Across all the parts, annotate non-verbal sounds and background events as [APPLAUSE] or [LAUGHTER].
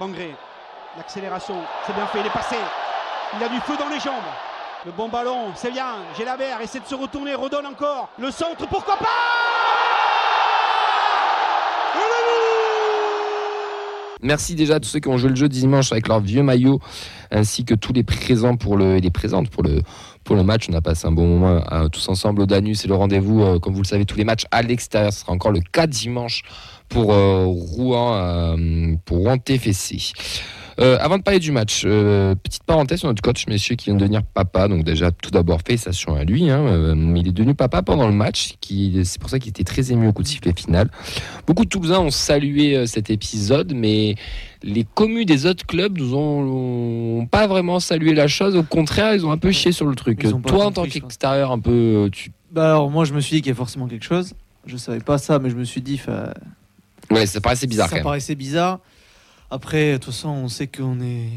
Bangré, l'accélération, c'est bien fait, il est passé. Il a du feu dans les jambes. Le bon ballon, c'est bien. Gélabert essaie de se retourner, redonne encore. Le centre, pourquoi pas? Merci déjà à tous ceux qui ont joué le jeu dimanche avec leur vieux maillot, ainsi que tous les présents pour le, et les présentes pour le, match. On a passé un bon moment euh, tous ensemble au Danus et le rendez-vous, euh, comme vous le savez, tous les matchs à l'extérieur. Ce sera encore le 4 dimanche pour euh, Rouen, pour Rouen TFC. Euh, avant de parler du match, euh, petite parenthèse sur notre coach, messieurs, qui vient de devenir papa. Donc déjà, tout d'abord, félicitations à lui. Hein, euh, il est devenu papa pendant le match. C'est pour ça qu'il était très ému au coup de sifflet final. Beaucoup de Toulousains ont salué cet épisode, mais les communes des autres clubs nous ont, ont pas vraiment salué la chose. Au contraire, ils ont un peu chié sur le truc. Toi, en tant qu'extérieur, un peu, tu... Bah alors moi je me suis dit qu'il y a forcément quelque chose. Je savais pas ça, mais je me suis dit, fa- ouais, ça paraissait bizarre ça quand même. paraissait bizarre. Après, de toute façon, on sait qu'on est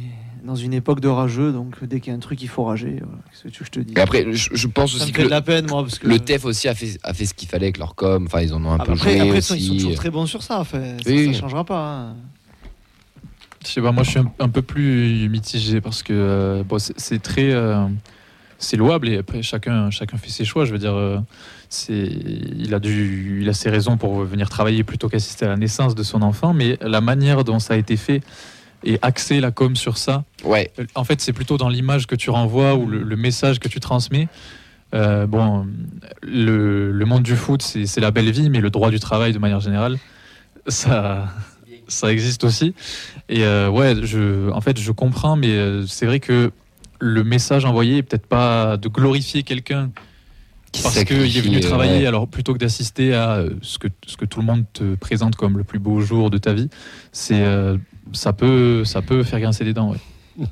dans une époque de rageux, donc dès qu'il y a un truc, il faut rager. voilà. Qu'est-ce que tu veux que je te dis Et après, je, je pense Ça me aussi fait que de le, la peine, moi, parce que le TEF aussi a fait, a fait ce qu'il fallait avec leur com. Enfin, ils en ont un Ah, peu bah, après, joué après, aussi. ils sont toujours très bons sur ça. en fait. Ça, Oui. ça changera pas. hein. Je sais pas, moi je suis un, un peu plus mitigé parce que euh, bon, c'est c'est très. euh, c'est louable et après chacun, chacun fait ses choix. Je veux dire, euh, il, a du, il a ses raisons pour venir travailler plutôt qu'assister à la naissance de son enfant, mais la manière dont ça a été fait et axer la com sur ça, Ouais, en fait, c'est plutôt dans l'image que tu renvoies ou le, le message que tu transmets. Euh, bon, le, le monde du foot, c'est la belle vie, mais le droit du travail, de manière générale, ça, ça existe aussi. Et euh, ouais, je, en fait, je comprends, mais euh, c'est vrai que le message envoyé est peut-être pas de glorifier quelqu'un qui parce qu'il est venu travailler, ouais. alors plutôt que d'assister à euh, ce que, ce que tout le monde te présente comme le plus beau jour de ta vie, c'est euh, ça peut ça peut faire grincer des dents. ouais. [LAUGHS]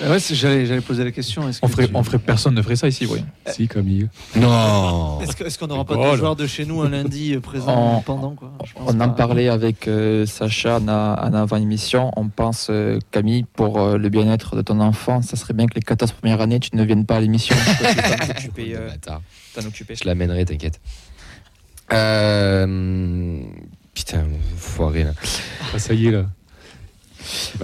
Euh, ouais, j'allais, j'allais poser la question. Est-ce On que ferait, tu- on ferait personne ne ferait ça ici, voyons. Si, Camille. Non Est-ce, que- est-ce qu'on n'aura pas de joueurs de chez nous un lundi euh, présent On- pendant quoi Je pense On en parlait avec euh, Sacha en, a- en avant-émission. On pense, euh, Camille, pour euh, le bien-être de ton enfant, ça serait bien que les 14 premières années, tu ne viennes pas à l'émission. [LAUGHS] euh, t'en occuper. Je l'amènerai, t'inquiète. Euh... Putain, foiré là. Ah, ça y est, là.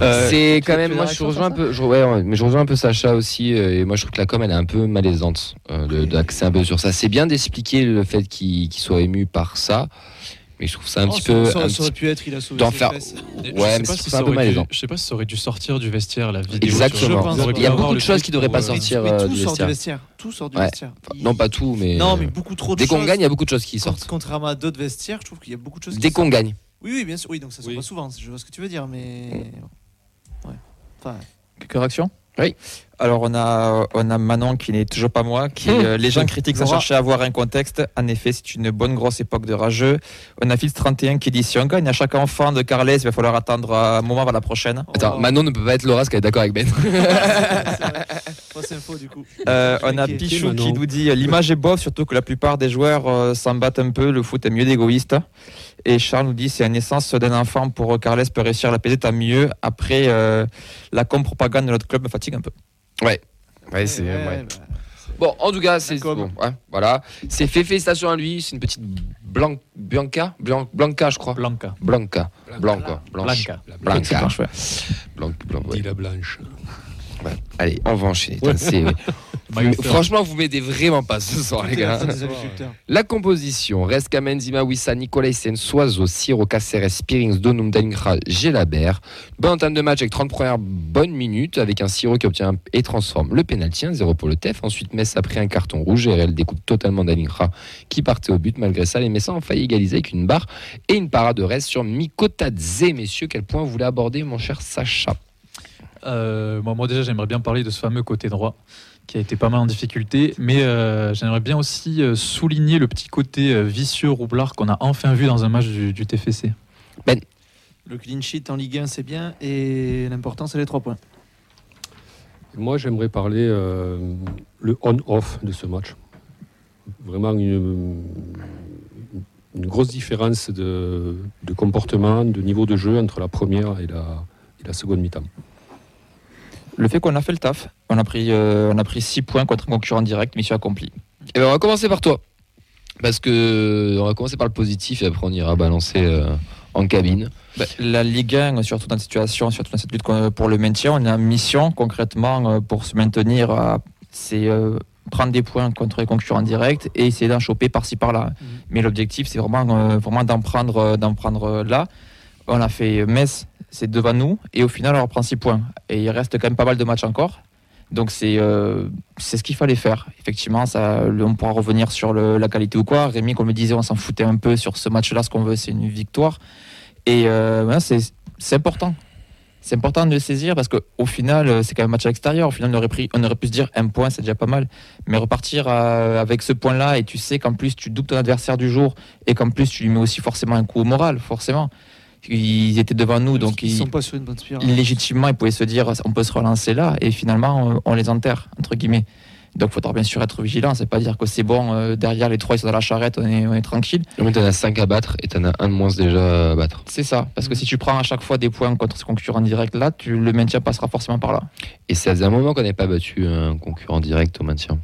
Euh, c'est quand même, moi je rejoins un peu, je, ouais, mais je rejoins un peu Sacha aussi, euh, et moi je trouve que la com elle est un peu malaisante euh, d'axer un peu sur ça. C'est bien d'expliquer le fait qu'il qu'il soit ému par ça, mais je trouve ça un Oh, petit ça- peu. Ça, un ça aurait pu être, il a sauvé d'en ses faire- fesses. Je Ouais, sais mais pas c'est si un ça peu aurait dû- malaisant. Je sais pas si ça aurait dû sortir du vestiaire la vidéo. Exactement. Il y a beaucoup de choses qui devraient pas euh, sortir. Mais euh, tout du sort du vestiaire. Tout sort du Ouais. vestiaire. Enfin, non, pas tout, mais. Non, mais beaucoup trop de Dès qu'on gagne, il y a beaucoup de choses qui sortent. Contrairement à d'autres vestiaires, je trouve qu'il y a beaucoup de choses. Dès qui qu'on sortent. gagne. Oui, oui, bien sûr. Oui, donc ça se Oui. voit souvent. Je vois ce que tu veux dire, mais. Ouais. Enfin, Quelques réactions? Oui. Alors, on a, on a Manon qui n'est toujours pas moi, qui euh, les gens critiquent sans chercher à avoir un contexte. En effet, c'est une bonne grosse époque de rageux. On a Fils 31 qui dit si on gagne à chaque enfant de Carles, il va falloir attendre un moment avant la prochaine. Attends, oh, Manon ne peut pas être Laura, parce qu'elle est d'accord avec Ben. [LAUGHS] [LAUGHS] c'est vrai. Fausse info, du coup. Euh, on a. Pichou qui nous dit euh, l'image est bof, surtout que la plupart des joueurs euh, s'en battent un peu. Le foot est mieux d'égoïste. Et Charles nous dit c'est la naissance d'un enfant pour Carles peut réussir à l'apaiser, tant mieux. Après, euh, la com-propagande de notre club me fatigue un peu. Ouais, c'est. Ouais, ouais. bah, Bon, en tout cas, c'est La com. bon, ouais, voilà. C'est fait félicitations à lui. C'est une petite Blan... Bianca, Blan- Blanca, je crois. Blanca. Blanca, blanc quoi, blanche. Blanca. Blanca. Blanche, ouais. Blanc, blanc, ouais. Dis la blanche. Ouais. Allez, on va enchaîner. Vous- Franchement, vous m'aidez vraiment pas ce soir, les gars. La composition reste Kamenzima, Wissa, Nicolaisen, Soiseau, Siro, Caceres, Spirings, Donum, Dalingra, Gélabert. Bonne entame de match avec 30 premières bonnes minutes, avec un Siro qui obtient et transforme le pénalty, 1-0 pour le TEF. Ensuite, Metz a pris un carton rouge et elle découpe totalement Dalingra qui partait au but. Malgré ça, les Messins ont failli égaliser avec une barre et une parade de reste sur Mikotadze. Messieurs, quel point vous voulez aborder, mon cher Sacha? Euh, moi, moi, déjà, j'aimerais bien parler de ce fameux côté droit qui a été pas mal en difficulté, mais euh, j'aimerais bien aussi euh, souligner le petit côté vicieux roublard qu'on a enfin vu dans un match du, du TFC. Le clean sheet en Ligue 1, c'est bien. Et l'important, c'est les trois points. Moi, j'aimerais parler euh, le on-off de ce match. Vraiment une, une grosse différence de, de comportement, de niveau de jeu entre la première et la, et la seconde mi-temps. Le fait qu'on a fait le taf, on a pris, euh, on a pris 6 points contre un concurrent direct, mission accomplie. Eh ben, on va commencer par toi. Parce que on va commencer par le positif et après on ira balancer euh, en cabine. Bah, la Ligue 1, surtout dans cette situation, surtout dans cette lutte pour le maintien, on a une mission concrètement euh, pour se maintenir. à- C'est euh, prendre des points contre les concurrents directs et essayer d'en choper par-ci par-là. Mais l'objectif, c'est vraiment, euh, vraiment d'en prendre, d'en prendre là. On a fait Metz, c'est devant nous, et au final, on reprend 6 points. Et il reste quand même pas mal de matchs encore. Donc c'est euh, ce qu'il fallait faire. Effectivement, ça, on pourra revenir sur la qualité ou quoi. Rémi, comme le disait, on s'en foutait un peu sur ce match-là. Ce qu'on veut, c'est une victoire. Et euh, c'est important. C'est important de le saisir parce qu'au final, euh, c'est quand même un match à l'extérieur. Au final, on aurait, pris, on aurait pu se dire un point, c'est déjà pas mal. Mais repartir avec ce point-là et tu sais qu'en plus, tu doubles ton adversaire du jour et qu'en plus, tu lui mets aussi forcément un coup au moral, forcément. Ils étaient devant nous, donc ils ils, sont pas sur une bonne spirale. légitimement, ils pouvaient se dire on peut se relancer là, et finalement, on, on les enterre, entre guillemets. Donc, il faudra bien sûr être vigilant. C'est pas dire que c'est bon, euh, derrière les trois, ils sont dans la charrette, on est, on est tranquille. Mais t'en as 5 à battre et t'en as un de moins déjà à battre. C'est ça. Parce que si tu prends à chaque fois des points contre ce concurrent direct, là, tu, le maintien passera forcément par là. Et ça faisait un moment qu'on n'avait pas battu un concurrent direct au maintien.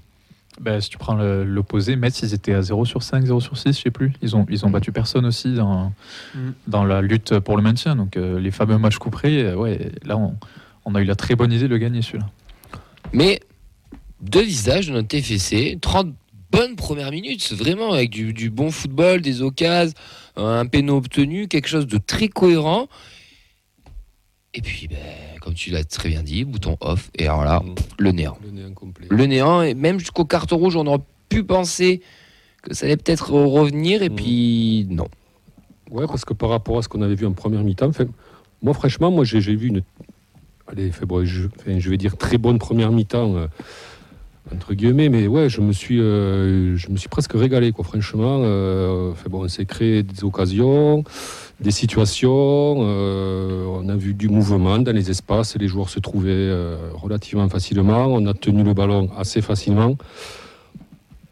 Bah, si tu prends l'opposé, Metz, ils étaient à 0 sur 5, 0 sur 6, je sais plus. Ils ont, ils ont battu personne aussi dans, Mm. dans la lutte pour le maintien. Donc euh, les fameux matchs couperés, euh, ouais, là on, on a eu la très bonne idée de le gagner celui-là. Mais deux visages de notre TFC, 30 bonnes premières minutes, vraiment avec du, du bon football, des occasions, un péno obtenu, quelque chose de très cohérent. Et puis, ben, comme tu l'as très bien dit, bouton off, et alors là, le néant. Le néant complet. Le néant, et même jusqu'au carton rouge, on aurait pu penser que ça allait peut-être revenir, et Mm. puis non. Ouais, parce que par rapport à ce qu'on avait vu en première mi-temps, moi franchement, moi j'ai j'ai vu une, allez, fait, bon, je, vais dire très bonne première mi-temps euh, entre guillemets, mais ouais, je me suis, euh, je me suis presque régalé, quoi. Franchement, euh, fait, bon, on s'est créé des occasions, des situations, euh, on a vu du mouvement dans les espaces, les joueurs se trouvaient euh, relativement facilement, on a tenu le ballon assez facilement.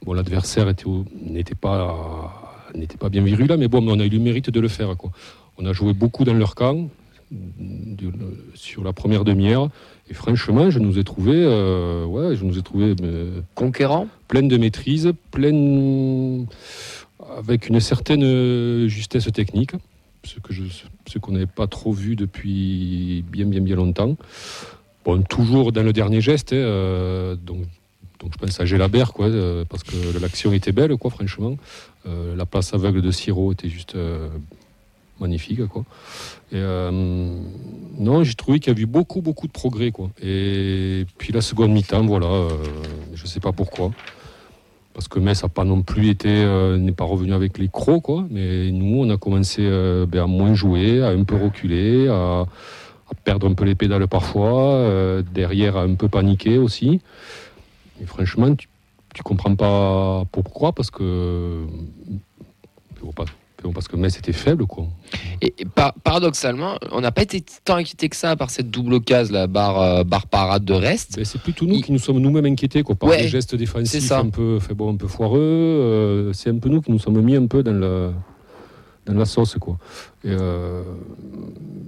Bon, l'adversaire n'était pas n'était pas bien virulent, mais bon, on a eu le mérite de le faire. Quoi. On a joué beaucoup dans leur camp de- de- sur la première demi-heure, et franchement, je nous ai trouvé, euh, ouais, je nous ai trouvé euh, Conquérant pleine de maîtrise, pleine avec une certaine justesse technique, ce que ce qu'on n'avait pas trop vu depuis bien bien bien longtemps. Bon, toujours dans le dernier geste, hein, euh, donc donc je pense à Gélabert, quoi, euh, parce que l'action était belle, quoi, franchement. Euh, la passe aveugle de Siro était juste magnifique, quoi. Non, j'ai trouvé qu'il y a eu beaucoup, beaucoup de progrès, quoi. Et puis la seconde mi-temps, voilà, je sais pas pourquoi. Parce que Metz n'a pas non plus été, euh, n'est pas revenu avec les crocs, quoi. Mais nous, on a commencé euh, ben, à moins jouer, à un peu reculer, à, perdre un peu les pédales parfois, euh, derrière à un peu paniquer aussi. Et franchement, tu, tu comprends pas pourquoi, parce que parce que Metz était faible, quoi. Et, et par- paradoxalement, on n'a pas été tant inquiété que ça par cette double case, la barre, euh, barre parade de reste. C'est plutôt nous Il- qui nous sommes nous-mêmes inquiétés quoi, par Ouais, des gestes défensifs un peu, fait, bon, un peu foireux. euh, c'est un peu nous qui nous sommes mis un peu dans, le, dans la sauce. Quoi. Euh,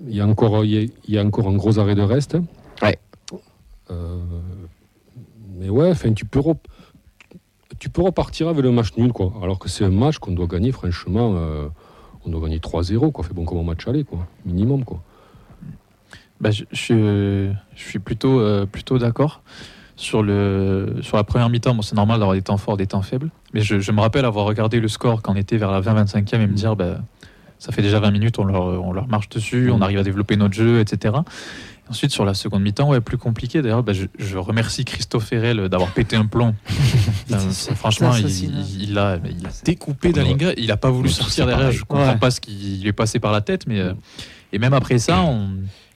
Il y, a encore- y, a- il y a encore un gros arrêt de reste. Ouais. Mais ouais, enfin, tu peux, rep- tu peux repartir avec le match nul. Quoi, alors que c'est un match qu'on doit gagner, franchement. euh, on doit gagner 3-0, quoi. Fait bon comme un match aller, quoi. Minimum, quoi. Bah, je, je suis, euh, je suis plutôt, euh, plutôt d'accord. Sur, le, sur la première mi-temps, bon, c'est normal d'avoir des temps forts, des temps faibles. Mais je, je me rappelle avoir regardé le score quand on était vers la 20-25e et me dire bah, ça fait déjà 20 minutes, on leur, on leur marche dessus, on Mm. arrive à développer notre jeu, etc. Ensuite, sur la seconde mi-temps, ouais, plus compliqué. D'ailleurs, bah, je, je remercie Christophe Ferrel d'avoir pété un plomb. [LAUGHS] Franchement, il, assassiner. il- il a, il a découpé Dalinga. Il n'a pas voulu sortir derrière. pareil. Je comprends Ouais. pas ce qui lui est passé par la tête. Mais, euh, et même après ça, on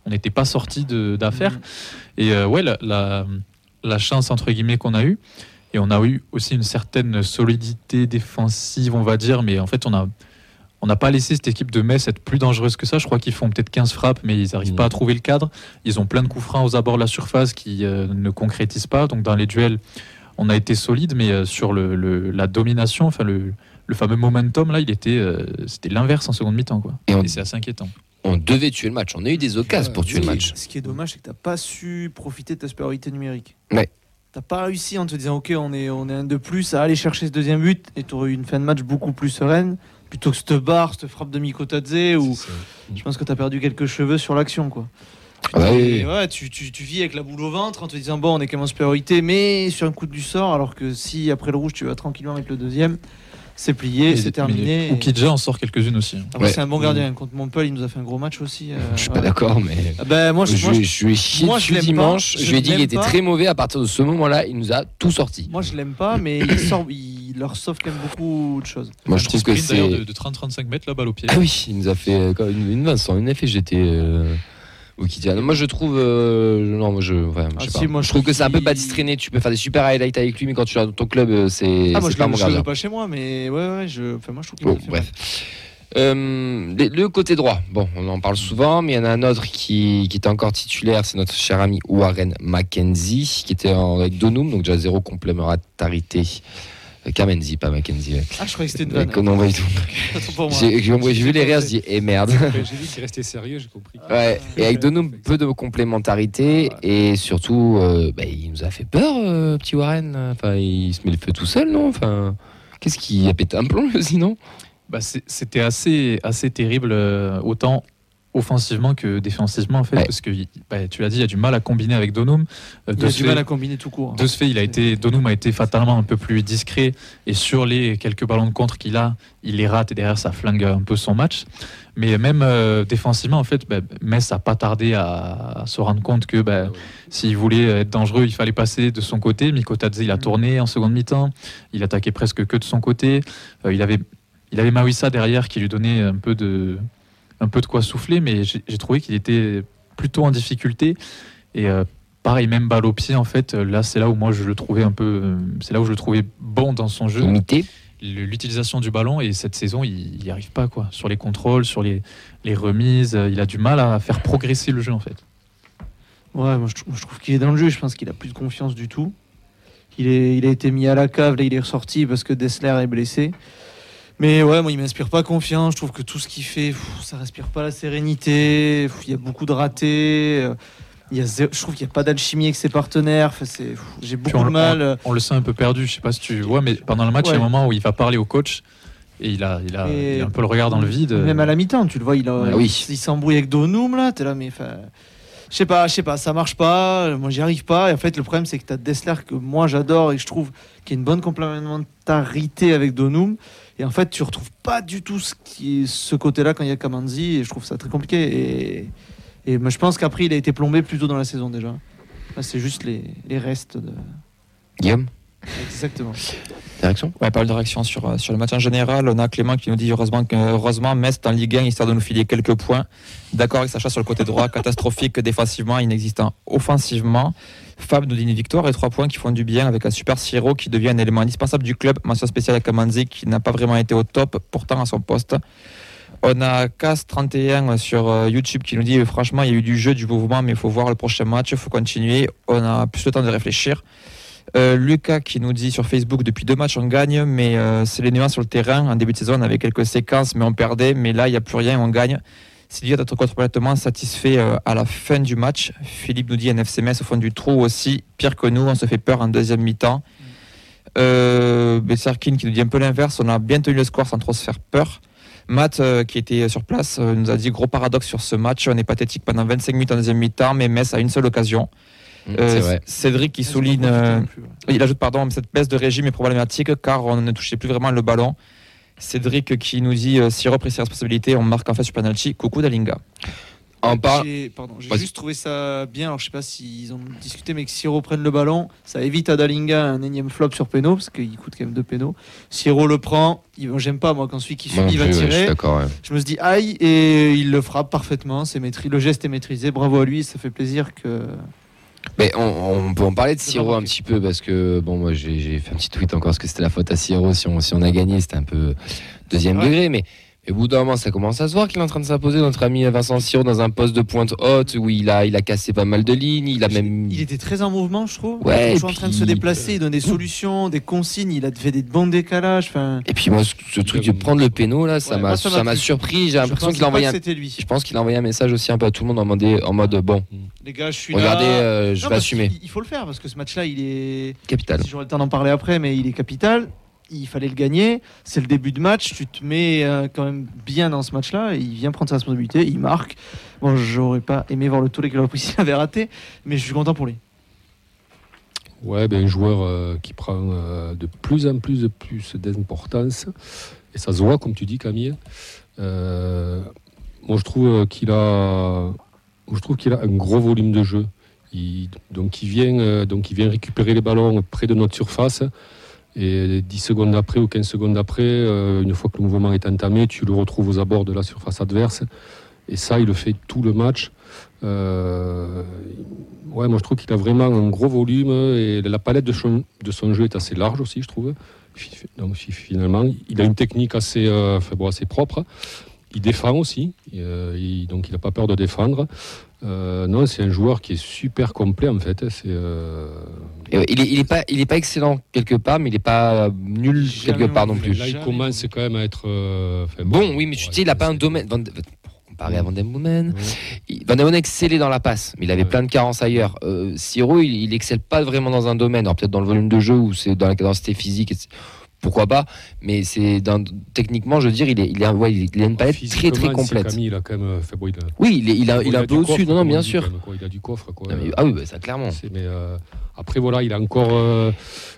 n'était pas sorti d'affaire. Mm. Et euh, ouais, la, la, la chance entre guillemets qu'on a eue, et on a eu aussi une certaine solidité défensive, on va dire, mais en fait, on a. On n'a pas laissé cette équipe de Metz être plus dangereuse que ça. Je crois qu'ils font peut-être 15 frappes, mais ils n'arrivent pas à trouver le cadre. Ils ont plein de coups francs aux abords de la surface qui euh, ne concrétisent pas. Donc dans les duels, on a été solide, mais euh, sur le, le- la domination, enfin le, le fameux momentum, là, il était, euh, c'était l'inverse en seconde mi-temps. Quoi. Et on- Et c'est assez inquiétant. On devait tuer le match. On a eu des occasions pour tuer le match. Ce qui est dommage, c'est que tu n'as pas su profiter de ta supériorité numérique. Ouais. Tu n'as pas réussi en te disant, OK, on est, on est un de plus à aller chercher ce deuxième but et tu aurais eu une fin de match beaucoup plus sereine. Plutôt que cette barre, cette frappe de Mikotadze, ça. je pense que tu as perdu quelques cheveux sur l'action. quoi. Tu, Ah bah oui. ouais, tu, tu- tu vis avec la boule au ventre en te disant bon, on est quand même en supériorité, mais sur un coup du sort, alors que si après le rouge tu vas tranquillement avec le deuxième, c'est plié, Et- c'est terminé. Ou Kidja en sort quelques-unes aussi. hein. Ouais. c'est un bon gardien. Contre Montpellier, il nous a fait un gros match aussi. euh, Je suis ouais. pas d'accord, mais. Ah moi, je, moi, je- je lui ai chié moi, je dessus l'aime dimanche. pas. Je, lui ai dit qu'il était très mauvais. À partir de ce moment-là, il nous a tout sorti. moi, je l'aime pas, mais il, sort, il leur sauve quand même beaucoup de choses. Moi, je trouve que c'est. de, de 30-35 mètres, la balle au pied. Ah oui, il nous a fait euh, comme une, une Vincent, une effet j'étais euh, Moi je trouve euh, non moi je ouais, je Ah sais si, pas. moi, je je trouve que c'est un peu traîné, tu peux faire des super highlights avec lui mais quand tu es dans ton club euh, c'est Ah, moi, je pas ne mon le pas chez moi, mais ouais, ouais, je, enfin, moi, je trouve qu'il Bon, bref. Euh, le, le côté droit, bon, on en parle souvent, mais il y en a un autre qui, qui était encore titulaire, c'est notre cher ami Warren Mackenzie, qui était en, avec Donum, donc déjà zéro complémentarité. Euh, Kamenzi, pas Mackenzie. Ouais. Ah, je croyais que c'était une vanne. non, pas du tout. J'ai vu les rires, je dis, eh merde. J'ai vu qu'il restait sérieux, j'ai compris. Ouais, et avec Donum, peu de complémentarité et surtout, euh, bah, il nous a fait peur, euh, petit Warren. Enfin, il se met le feu tout seul, non? Enfin, qu'est-ce qui a pété un plomb, [LAUGHS] sinon? Bah, C'était assez, assez terrible, euh, autant offensivement que défensivement, en fait, Ouais. parce que bah, tu l'as dit, il y a du mal à combiner avec Donum. Euh, Il de a du fait- mal à combiner tout court. De ce fait, il a été, Donum a été fatalement un peu plus discret et sur les quelques ballons de contre qu'il a, il les rate et derrière ça flingue un peu son match. Mais même euh, défensivement, en fait, bah, Metz a pas tardé à, à se rendre compte que bah, Ah ouais. s'il voulait être dangereux, il fallait passer de son côté. Mikotadze, il a Mm. tourné en seconde mi-temps, il attaquait presque que de son côté. Euh, il avait, il avait Mawissa derrière qui lui donnait un peu de, un peu de quoi souffler, mais j'ai trouvé qu'il était plutôt en difficulté. Et euh, pareil, même balle au pied, en fait, là, c'est là où moi je le trouvais un peu, euh, c'est là où je le trouvais bon dans son jeu, Limité. L'utilisation du ballon. Et cette saison, il n'y arrive pas, quoi. Sur les contrôles, sur les, les remises, euh, il a du mal à faire progresser le jeu, en fait. Ouais, moi je trouve qu'il est dans le jeu. Je pense qu'il a plus de confiance du tout. Il, est, il a été mis à la cave, là il est ressorti parce que Dessler est blessé. Mais ouais, moi il m'inspire pas confiance. Je trouve que tout ce qu'il fait, pff, ça respire pas la sérénité. Pff, Il y a beaucoup de ratés. euh, Il y a zéro- je trouve qu'il n'y a pas d'alchimie avec ses partenaires. Enfin, c'est- pff, J'ai beaucoup on de mal. On le sent un peu perdu, je sais pas si tu vois, mais pendant le match, il y a un moment où il va parler au coach et il a, il a, Et- il a un peu le regard dans le vide. Même à la mi-temps, tu le vois, il, a- Ah oui. il s'embrouille avec Donum là. T'es là, mais je sais pas, je sais pas, ça marche pas. Moi, j'y arrive pas. Et en fait, le problème, c'est que t'as Dessler que moi j'adore et que je trouve qui a une bonne complémentarité avec Donum. Et en fait, tu retrouves pas du tout ce, qui est ce côté-là quand il y a Kamanzi. Et je trouve ça très compliqué. Et, et moi, je pense qu'après, il a été plombé plus tôt dans la saison déjà. Là, c'est juste les, les restes de. Guillaume, Exactement. Direction Ouais, pas de réactions sur, euh, sur le match en général. On a Clément qui nous dit heureusement, que, heureusement Metz en Ligue 1 histoire de nous filer quelques points. D'accord avec Sacha sur le côté droit, [LAUGHS] catastrophique défensivement, inexistant offensivement. Fab nous dit une victoire et trois points qui font du bien avec un super Siro qui devient un élément indispensable du club. Mention spéciale à Kamanzi qui n'a pas vraiment été au top, pourtant à son poste. On a Cas31 sur euh, YouTube qui nous dit euh, franchement, il y a eu du jeu, du mouvement, mais il faut voir le prochain match, il faut continuer. On a plus le temps de réfléchir. Euh, Lucas qui nous dit sur Facebook depuis deux matchs on gagne, mais c'est les nuances sur le terrain. En début de saison, on avait quelques séquences, mais on perdait. Mais là, il n'y a plus rien, on gagne. Sylvia d'être complètement satisfait euh, à la fin du match. Philippe nous dit NFC Metz au fond du trou aussi, pire que nous, on se fait peur en deuxième mi-temps. Euh, qui nous dit un peu l'inverse, on a bien tenu le score sans trop se faire peur. Matt, euh, qui était sur place, nous a dit gros paradoxe sur ce match. On est pathétique pendant 25 minutes en deuxième mi-temps, mais Metz a une seule occasion. Euh. Cédric qui souligne. euh, non plus, ouais. il ajoute, pardon, cette baisse de régime est problématique car on ne touchait plus vraiment le ballon. Cédric qui nous dit euh, si repris ses responsabilités, on marque en fait sur penalty. Coucou Dalinga. En par... J'ai pardon, j'ai Vas-y. juste trouvé ça bien. Alors je sais pas s'ils ont discuté, mais que Siro prenne le ballon, ça évite à Dalinga un énième flop sur péno parce qu'il coûte quand même deux pénaux. Siro le prend, j'aime pas moi quand celui qui subit va ouais, je tirer. ouais. je me suis dit aïe et il le frappe parfaitement. C'est maîtris, le geste est maîtrisé. Bravo à lui, ça fait plaisir que. Mais on, on peut en parler de Siro un petit peu parce que bon moi j'ai fait un petit tweet encore parce que c'était la faute à Siro si on, si on a gagné c'était un peu deuxième degré mais, mais au bout d'un moment ça commence à se voir qu'il est en train de s'imposer notre ami Vincent Siro dans un poste de pointe haute où il a il a cassé pas mal de lignes il a même Il était très en mouvement, je trouve. Ouais, Toujours et en train de se déplacer, il donne des solutions, des consignes. Il a fait des bons décalages. Et puis moi ce, ce truc de prendre le péno là ça Ouais, m'a ça surpris j'ai je l'impression qu'il a envoyé un lui. je pense qu'il a envoyé un message aussi un peu à tout le monde en mode en mode bon Les gars, je suis regardez là. euh, je Non, vais assumer Il faut le faire parce que ce match-là, il est. capital Si j'aurai le temps d'en parler après, mais il est capital. Il fallait le gagner. C'est le début de match. Tu te mets euh, quand même bien dans ce match-là. Il vient prendre sa responsabilité. Il marque. Bon, j'aurais pas aimé voir le tour qu'il s'il avait raté, mais je suis content pour lui. Ouais, ben, un joueur euh, qui prend euh, de plus en plus de plus d'importance. Et ça se voit, comme tu dis, Camille. Moi, je trouve qu'il a, un gros volume de jeu. Donc, il vient récupérer les ballons près de notre surface. Et 10 secondes après ou 15 secondes après, une fois que le mouvement est entamé, tu le retrouves aux abords de la surface adverse. Et ça, il le fait tout le match. Euh, ouais, moi je trouve qu'il a vraiment un gros volume et la palette de son, jeu est assez large aussi, je trouve. Donc finalement, il a une technique assez, euh, propre. Il défend aussi, euh, donc il n'a pas peur de défendre. non, c'est un joueur qui est super complet en fait. Il, est, il est pas, il est pas excellent quelque part, mais il n'est pas nul quelque part non plus. Là, il commence quand même à être bon. Oui, mais tu sais, il n'a pas un domaine comparé à Van Van Van excellait dans la passe, mais il avait plein de carences ailleurs. Euh, Siro, il, il, excelle pas vraiment dans un domaine, peut-être dans le volume de jeu ou c'est dans la capacité physique. Pourquoi pas Mais c'est techniquement, je veux dire, il, est, il, a, ouais, il a une palette très très complète. Camille, il a quand même fait, bon, il a, oui, il, il a, il a, un peu au-dessus. Non, non, bien sûr. il a du coffre. Quoi. ah oui, bah, ça clairement. Mais, euh, après, voilà, il a encore euh,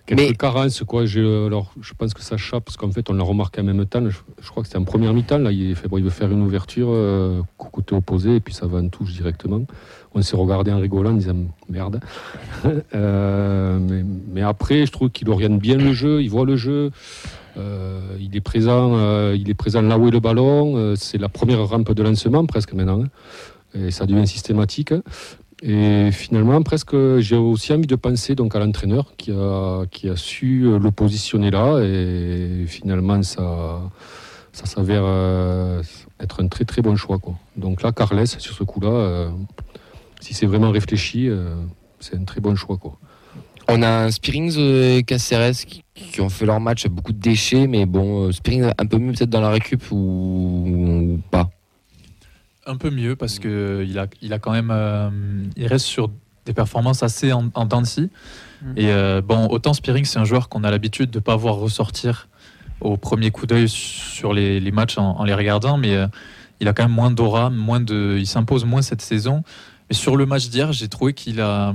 quelques mais... carences. Quoi. alors, je pense que ça chape, parce qu'en fait, on l'a remarqué en même temps. Je, crois que c'était en première mi-temps. Là, il, fait, bon, il veut faire une ouverture, euh, côté opposé, et puis ça va en touche directement. On s'est regardé en rigolant, en disant merde. [LAUGHS] euh, mais, mais, après, je trouve qu'il oriente bien le jeu, il voit le jeu. Euh, il est présent, euh, il est présent là où est le ballon. Euh, c'est la première rampe de lancement presque maintenant, hein. et ça devient systématique. Et finalement, presque, j'ai aussi envie de penser donc à l'entraîneur qui a, qui a su euh, le positionner là. Et finalement, ça, ça s'avère euh, être un très très bon choix. Quoi. Donc là, Carles, sur ce coup-là, euh, si c'est vraiment réfléchi, c'est un très bon choix. Quoi. On a un et Caceres qui, qui, ont fait leur match, beaucoup de déchets, mais bon, Spearings un peu mieux peut-être dans la récup ou pas? Un peu mieux parce mm. que il a, il a quand même, euh, il reste sur des performances assez en, en dents mm. Et euh, bon, autant Spearing, c'est un joueur qu'on a l'habitude de pas voir ressortir au premier coup d'œil sur les, les matchs en, les regardant, mais euh, il a quand même moins d'aura, moins de, il s'impose moins cette saison. Mais sur le match d'hier, j'ai trouvé qu'il a,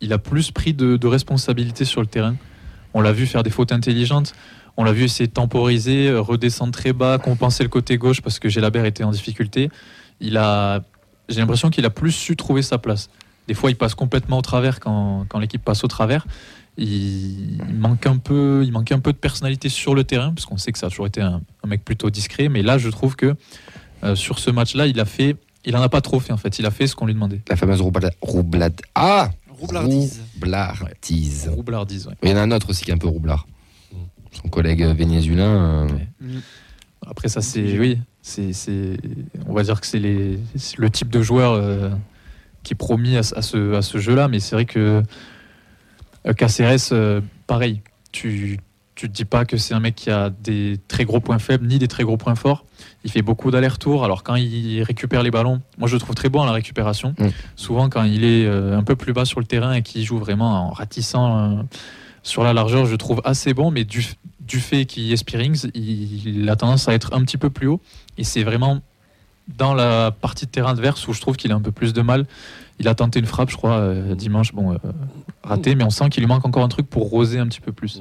il a plus pris de, de responsabilités sur le terrain. On l'a vu faire des fautes intelligentes. On l'a vu essayer de temporiser, redescendre très bas, compenser le côté gauche parce que Gélabert était en difficulté il a, j'ai l'impression qu'il a plus su trouver sa place. Des fois, il passe complètement au travers quand, l'équipe passe au travers. Il, manque un peu, il manque un peu de personnalité sur le terrain, parce qu'on sait que ça a toujours été un, mec plutôt discret. Mais là, je trouve que euh, sur ce match-là, il a fait, il en a pas trop fait en fait. Il a fait ce qu'on lui demandait. La fameuse roublade. Ah Roublardise. Roublardise. Roublardise, Il y en a un autre aussi qui est un peu roublard. Son collègue vénézuélin. Euh, Après, ça, c'est. Oui, c'est, on va dire que c'est le type de joueur euh, qui est promis à, ce, à ce jeu-là. Mais c'est vrai que euh, Caceres, euh, pareil, tu tu te dis pas que c'est un mec qui a des très gros points faibles ni des très gros points forts. Il fait beaucoup d'allers-retours. Alors quand il récupère les ballons, moi je le trouve très bon à la récupération. Souvent quand il est un peu plus bas sur le terrain et qu'il joue vraiment en ratissant sur la largeur, je trouve assez bon. Mais du, du fait qu'il est Spearings, il, a tendance à être un petit peu plus haut. Et c'est vraiment dans la partie de terrain adverse où je trouve qu'il a un peu plus de mal. Il a tenté une frappe, je crois, euh, dimanche, bon, euh, raté, mais on sent qu'il lui manque encore un truc pour roser un petit peu plus.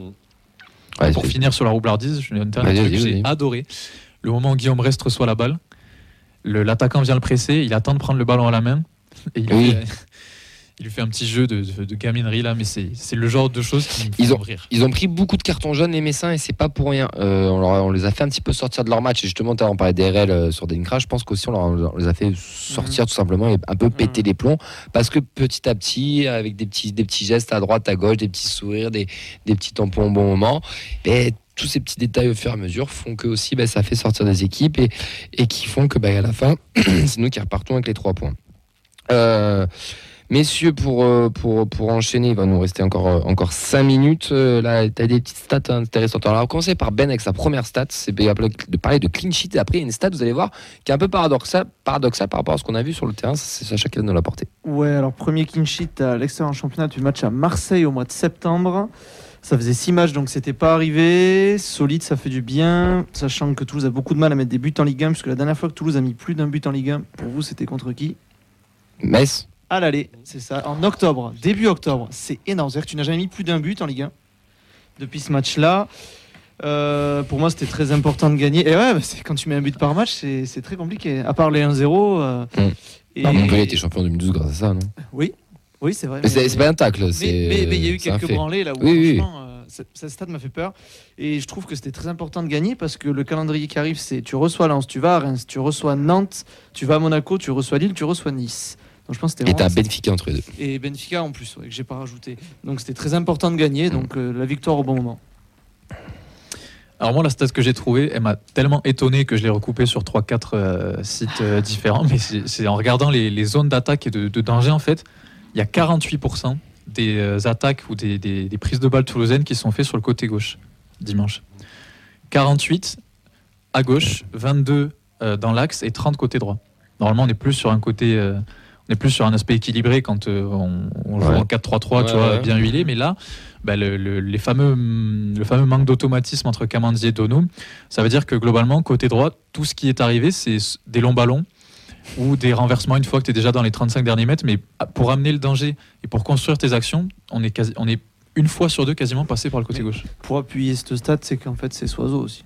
pour finir sur la roublardise, je un dernier truc que j'ai adoré. Le moment où Guillaume Rest reçoit la balle, l'attaquant vient le presser, il attend de prendre le ballon à la main. Et il, il lui fait un petit jeu de, de, gaminerie là, mais c'est le genre de choses qui me ils ont, rire. Ils ont pris beaucoup de cartons jaunes les Messins et c'est pas pour rien. Euh, on, les a fait un petit peu sortir de leur match et justement, on parlait d'RL euh, sur Denkra, je pense qu'aussi on, les a fait sortir mhm. tout simplement et un peu péter mhm. les plombs parce que petit à petit, avec des petits, des petits gestes à droite, à gauche, des petits sourires, des, des petits tampons au bon moment, et tous ces petits détails au fur et à mesure font que aussi bah, ça fait sortir des équipes et, et qui font que bah, à la fin, [CLEARS THROAT] c'est nous qui repartons avec les trois points. Euh, Messieurs, pour, euh, pour, pour enchaîner, il va nous rester encore, euh, encore 5 minutes. Euh, là, tu as des petites stats intéressantes. Alors, on va commencer par Ben avec sa première stat. C'est de parler de clean sheet. Et après, il y a une stat, vous allez voir, qui est un peu paradoxale, paradoxal par rapport à ce qu'on a vu sur le terrain. C'est Sacha qui va nous l'apporter. Ouais, alors, premier clean sheet à l'extérieur en championnat du match à Marseille au mois de septembre. Ça faisait 6 matchs, donc c'était pas arrivé. Solide, ça fait du bien. Sachant que Toulouse a beaucoup de mal à mettre des buts en Ligue 1, puisque la dernière fois que Toulouse a mis plus d'un but en Ligue 1, pour vous, c'était contre qui? Metz À l'aller, c'est ça. En octobre, début octobre. C'est énorme. C'est-à-dire que tu n'as jamais mis plus d'un but en Ligue 1 depuis ce match-là. Euh, pour moi, c'était très important de gagner. Et ouais, bah, quand tu mets un but par match, c'est très compliqué. À part les 1-0. euh, et- Bah, Montpellier était champion en 2012 grâce à ça, non? Oui, oui, c'est vrai. Mais C'est c'est pas un tacle, Mais il y a eu quelques fait. branlées là où Oui, oui, franchement, euh, ce stade m'a fait peur. Et je trouve que c'était très important de gagner parce que le calendrier qui arrive, c'est tu reçois Lens, tu vas à Reims, tu reçois Nantes, tu vas à Monaco, tu reçois Lille, tu reçois Nice. Donc je pense que c'était Et t'as Benfica entre les deux. et Benfica en plus, ouais, que j'ai pas rajouté. Donc c'était très important de gagner, donc euh, la victoire au bon moment. Alors moi, la stat que j'ai trouvée, elle m'a tellement étonné que je l'ai recoupée sur 3-4 euh, sites euh, différents. Mais c'est en regardant les, les zones d'attaque et de, de danger, en fait, il y a 48% des euh, attaques ou des, des- des prises de balles toulousaines qui sont faites sur le côté gauche dimanche. 48 à gauche, 22 euh, dans l'axe et 30 côté droit. Normalement, on est plus sur un côté... on est plus sur un aspect équilibré quand euh, on, on joue Ouais. en 4-3-3, Ouais, tu vois, ouais. bien huilé. Mais là, bah, le, le- les fameux, le fameux manque d'automatisme entre Kamandi et Dono, ça veut dire que globalement, côté droit, tout ce qui est arrivé, c'est des longs ballons ou des renversements une fois que tu es déjà dans les 35 derniers mètres. Mais ah, pour amener le danger et pour construire tes actions, on est, quasi, on est une fois sur deux quasiment passé par le côté Mais- gauche. Pour appuyer ce stade, c'est qu'en fait c'est Soiseau aussi.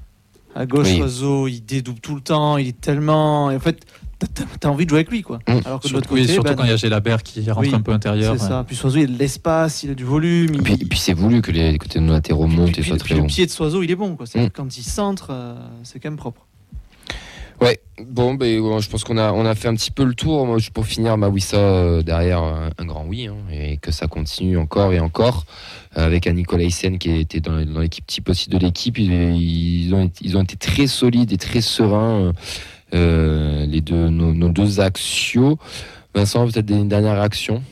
À gauche, Oui. Soiseau, il dédouble tout le temps, il est tellement. Et en fait, t'as- envie de jouer avec lui quoi. Mm. Alors que de l'autre Surtout, oui, côté, surtout ben, quand il y a Gélabert qui rentre Oui, un peu intérieur. c'est ça. Puis Soiseau, il a de l'espace, il a du volume. Et puis, c'est voulu que les côtés de nos latéraux montent et puis- soient puis très le hauts. pied de Soiseau, il est bon quoi. C'est-à-dire Mm. que Quand il centre, euh, c'est quand même propre. Ouais, bon, ben, je pense qu'on a, on a fait un petit peu le tour. Moi, pour finir, Mawissa euh, derrière un, un grand oui, hein, et que ça continue encore et encore. euh, avec un Nicolas Hyssen qui était dans, dans l'équipe type aussi de l'équipe. Ils, ils ont, été- ils ont été très solides et très sereins, euh, les deux, nos, nos deux axios. Vincent, peut-être une dernière réaction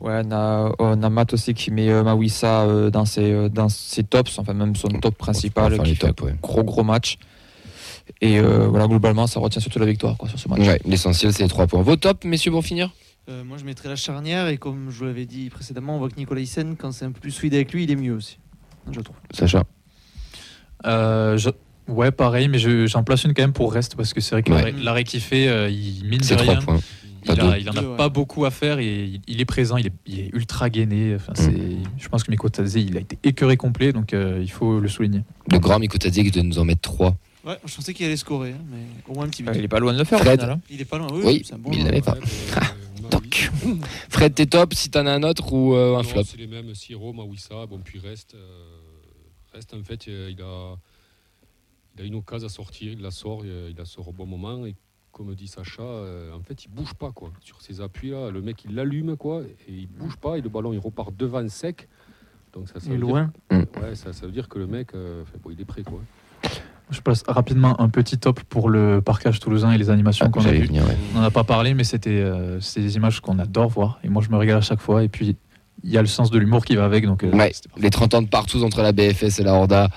Ouais, on a, on a Matt aussi qui met euh, Mawissa euh, dans, ses, euh, dans ses tops, enfin même son top principal, Enfin, qui les fait ouais. gros gros match. Et euh, voilà, globalement, ça retient surtout la victoire quoi, sur ce match. Ouais, L'essentiel, c'est les trois points. Vos tops, messieurs, pour finir? Euh, moi, je mettrais la charnière et comme je vous l'avais dit précédemment, on voit que Nicolas Hyssen, quand c'est un peu plus fluide avec lui, il est mieux aussi. Je trouve. Sacha? Euh, je- Ouais, pareil, mais je- j'en place une quand même pour reste parce que c'est vrai que Ouais. l'arrêt- qu'il fait, euh, il mine de rien. Il, a, il en a Deux, ouais. pas beaucoup à faire et il, il est présent, il est, il est ultra gainé. Enfin, c'est- Je pense que Miko Tadze, il a été écœuré complet, donc euh, il faut le souligner. Le grand Mikotadze qui doit nous en mettre trois. Ouais, je pensais qu'il allait scorer, hein, mais au moins un petit but. Euh, il est pas loin de le faire. Fred. final, hein. Il est pas loin. Oui, Oui, c'est un bon mais il l'avait pas. Mais, euh, Toc. Maui- [LAUGHS] Fred, tes tops, si t'en as un autre ou euh, un Non, flop C'est les mêmes, Siro, Mawissa, bon, puis reste. euh, reste, en fait, euh, il a, il a une occasion à sortir, il la sort, euh, il la sort au bon moment. Et comme dit Sacha, euh, en fait, il bouge pas quoi. Sur ses appuis là, le mec il l'allume quoi, et il bouge pas, et le ballon il repart devant sec. Donc ça, ça Il est veut dire- loin. ouais, ça, ça veut dire que le mec, euh, bon, il est prêt quoi. Je passe rapidement un petit top pour le parcage toulousain et les animations qu'on a vues. ouais. On n'en a pas parlé, mais c'était euh, c'est des images qu'on adore voir. Et moi, je me régale à chaque fois. Et puis, il y a le sens de l'humour qui va avec. Donc, euh, Ouais, les 30 ans de partout entre la BFS et la Horda.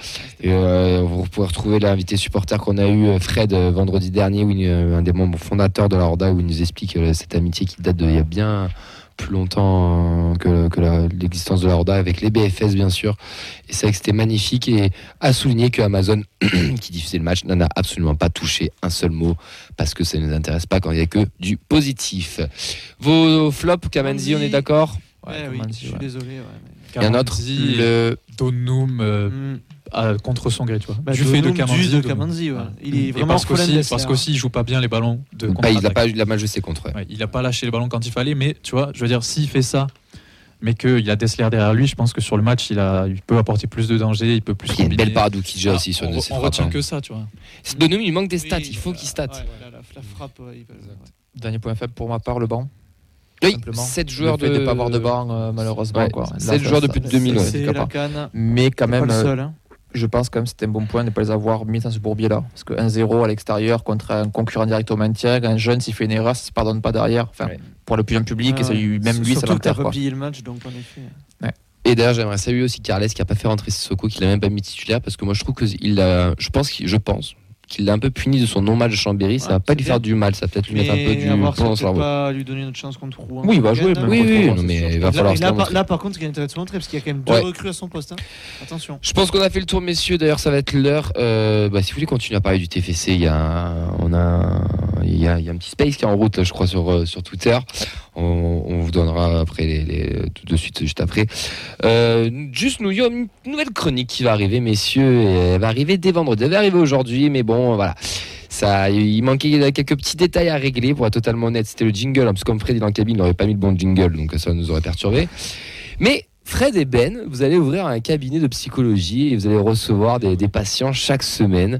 Et, euh, vous pouvez retrouver l'invité supporter qu'on a eu, euh, Fred, vendredi dernier, où il- un des membres fondateurs de la Horda, où il nous explique euh, cette amitié qui date d'il y a bien plus longtemps que, l'existence de la Horda, avec les BFS bien sûr. Et c'est vrai que c'était magnifique. Et à souligner que Amazon, [CLEARS THROAT] qui diffusait le match, n'en a absolument pas touché un seul mot, parce que ça ne nous intéresse pas quand il n'y a que du positif. Vos flops, Kamanzi, on est d'accord? Ouais, Ouais, oui, je suis ouais. désolé. ouais, mais- Il y a un autre, le Donum euh, Mm. à- contre son gré, tu vois. Bah, du fait de Kamanzi. de ouais. Il est Et vraiment parce qu'aussi, parce qu'aussi, il joue pas bien les ballons de Bah, il n'a contre-attaque. pas, il a mal joué ses contre. il n'a pas lâché les ballons quand il fallait, mais tu vois, je veux dire, s'il fait ça, mais qu'il a Dessler derrière lui, je pense que sur le match, il, a, il peut apporter plus de danger, il peut plus Il y a une belle parade d'Oukidja Ah, aussi sur on, on retient que ça, tu vois. C'est Donum, il manque des stats, il faut qu'il stat. la, frappe. Dernier point faible pour ma part, le banc. Oui, simplement. 7 joueurs de. de pas avoir de banc, euh, malheureusement. Ouais, quoi. Là, sept ça- joueurs ça- depuis ça- 2000, ça ouais. C'est handicap la pas. canne. Mais quand Pas même, le euh, seul. hein. je pense quand même que c'était un bon point de ne pas les avoir mis dans ce bourbier-là. Parce que 1-0 à l'extérieur contre un concurrent direct au maintien, un jeune, s'il fait une erreur, ça ne se pardonne pas derrière. Enfin, Ouais. pour le plus jeune public, Ouais, ça lui- même lui, ça l'enterre. quoi. le match, donc en effet. Et d'ailleurs, j'aimerais saluer aussi Carles qui a pas fait rentrer Sissoko, qui l'a même pas mis titulaire, parce que moi je trouve que il a, je pense, qu'il- je pense qu'il l'a un peu puni de son non-match de Chambéry. Ça Ouais, va pas lui faire du mal, ça va peut-être lui mettre un peu du plomb dans pas lui donner notre chance contre Rouen. Oui, il va jouer, Oui, contre oui, c'est mais il va Là, falloir là, par, montrer. là, par contre, il y a intérêt de se montrer parce qu'il y a quand même deux Ouais. recrues à son poste. hein. Attention. Je pense qu'on a fait le tour, messieurs. D'ailleurs, ça va être l'heure. Euh, bah, si vous voulez continuer à parler du TFC, il y a, un- on a, il y a, un petit space qui est en route, je crois, sur, euh, sur Twitter. On, vous donnera après tout de suite, juste après. Euh, juste, nous, il y a une nouvelle chronique qui va arriver, messieurs. Elle va arriver dès vendredi. Elle va arriver aujourd'hui, mais bon, voilà. Ça, il manquait quelques petits détails à régler pour être totalement honnête. C'était le jingle, hein, parce que comme Fred est dans la cabine, il n'aurait pas mis le bon jingle, donc ça nous aurait perturbé. Mais Fred et Ben, vous allez ouvrir un cabinet de psychologie et vous allez recevoir des patients chaque semaine.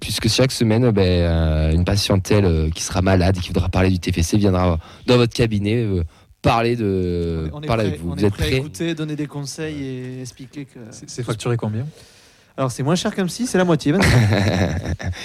Puisque chaque semaine, ben, euh, une patientèle euh, qui sera malade et qui voudra parler du TFC viendra dans votre cabinet euh, parler, de, on est parler prêt, avec vous. on vous est êtes prêt à écouter, donner des conseils et expliquer que. C'est c'est facturé combien? Alors c'est moins cher comme si, c'est la moitié. 25.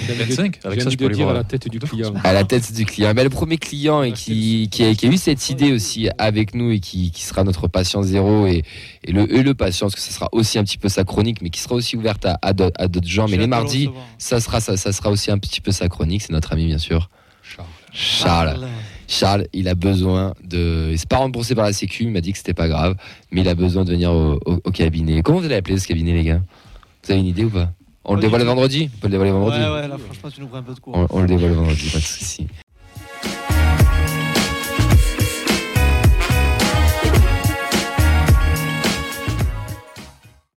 J'ai envie de- 25 Avec ça, je peux dire à la tête du client. à la tête du client. Mais le premier client et qui, qui, a, qui a eu cette idée aussi avec nous et qui, qui sera notre patient zéro et, et le, et le patient, parce que ce sera aussi un petit peu sa chronique, mais qui sera aussi ouverte à, à d'autres à d'autres gens. Mais les mardis, ça sera, ça, ça sera aussi un petit peu sa chronique. C'est notre ami, bien sûr. Charles. Charles. Charles, il a besoin de. Il s'est pas remboursé par la Sécu, il m'a dit que c'était pas grave, mais il a besoin de venir au, au- au cabinet. Comment vous allez appeler ce cabinet, les gars? Avez une idée ou pas? On le dévoile vendredi? On peut le dévoiler Ouais, vendredi ouais, là franchement, tu nous prends un peu de cours. on, on le dévoile le vendredi, pas de souci.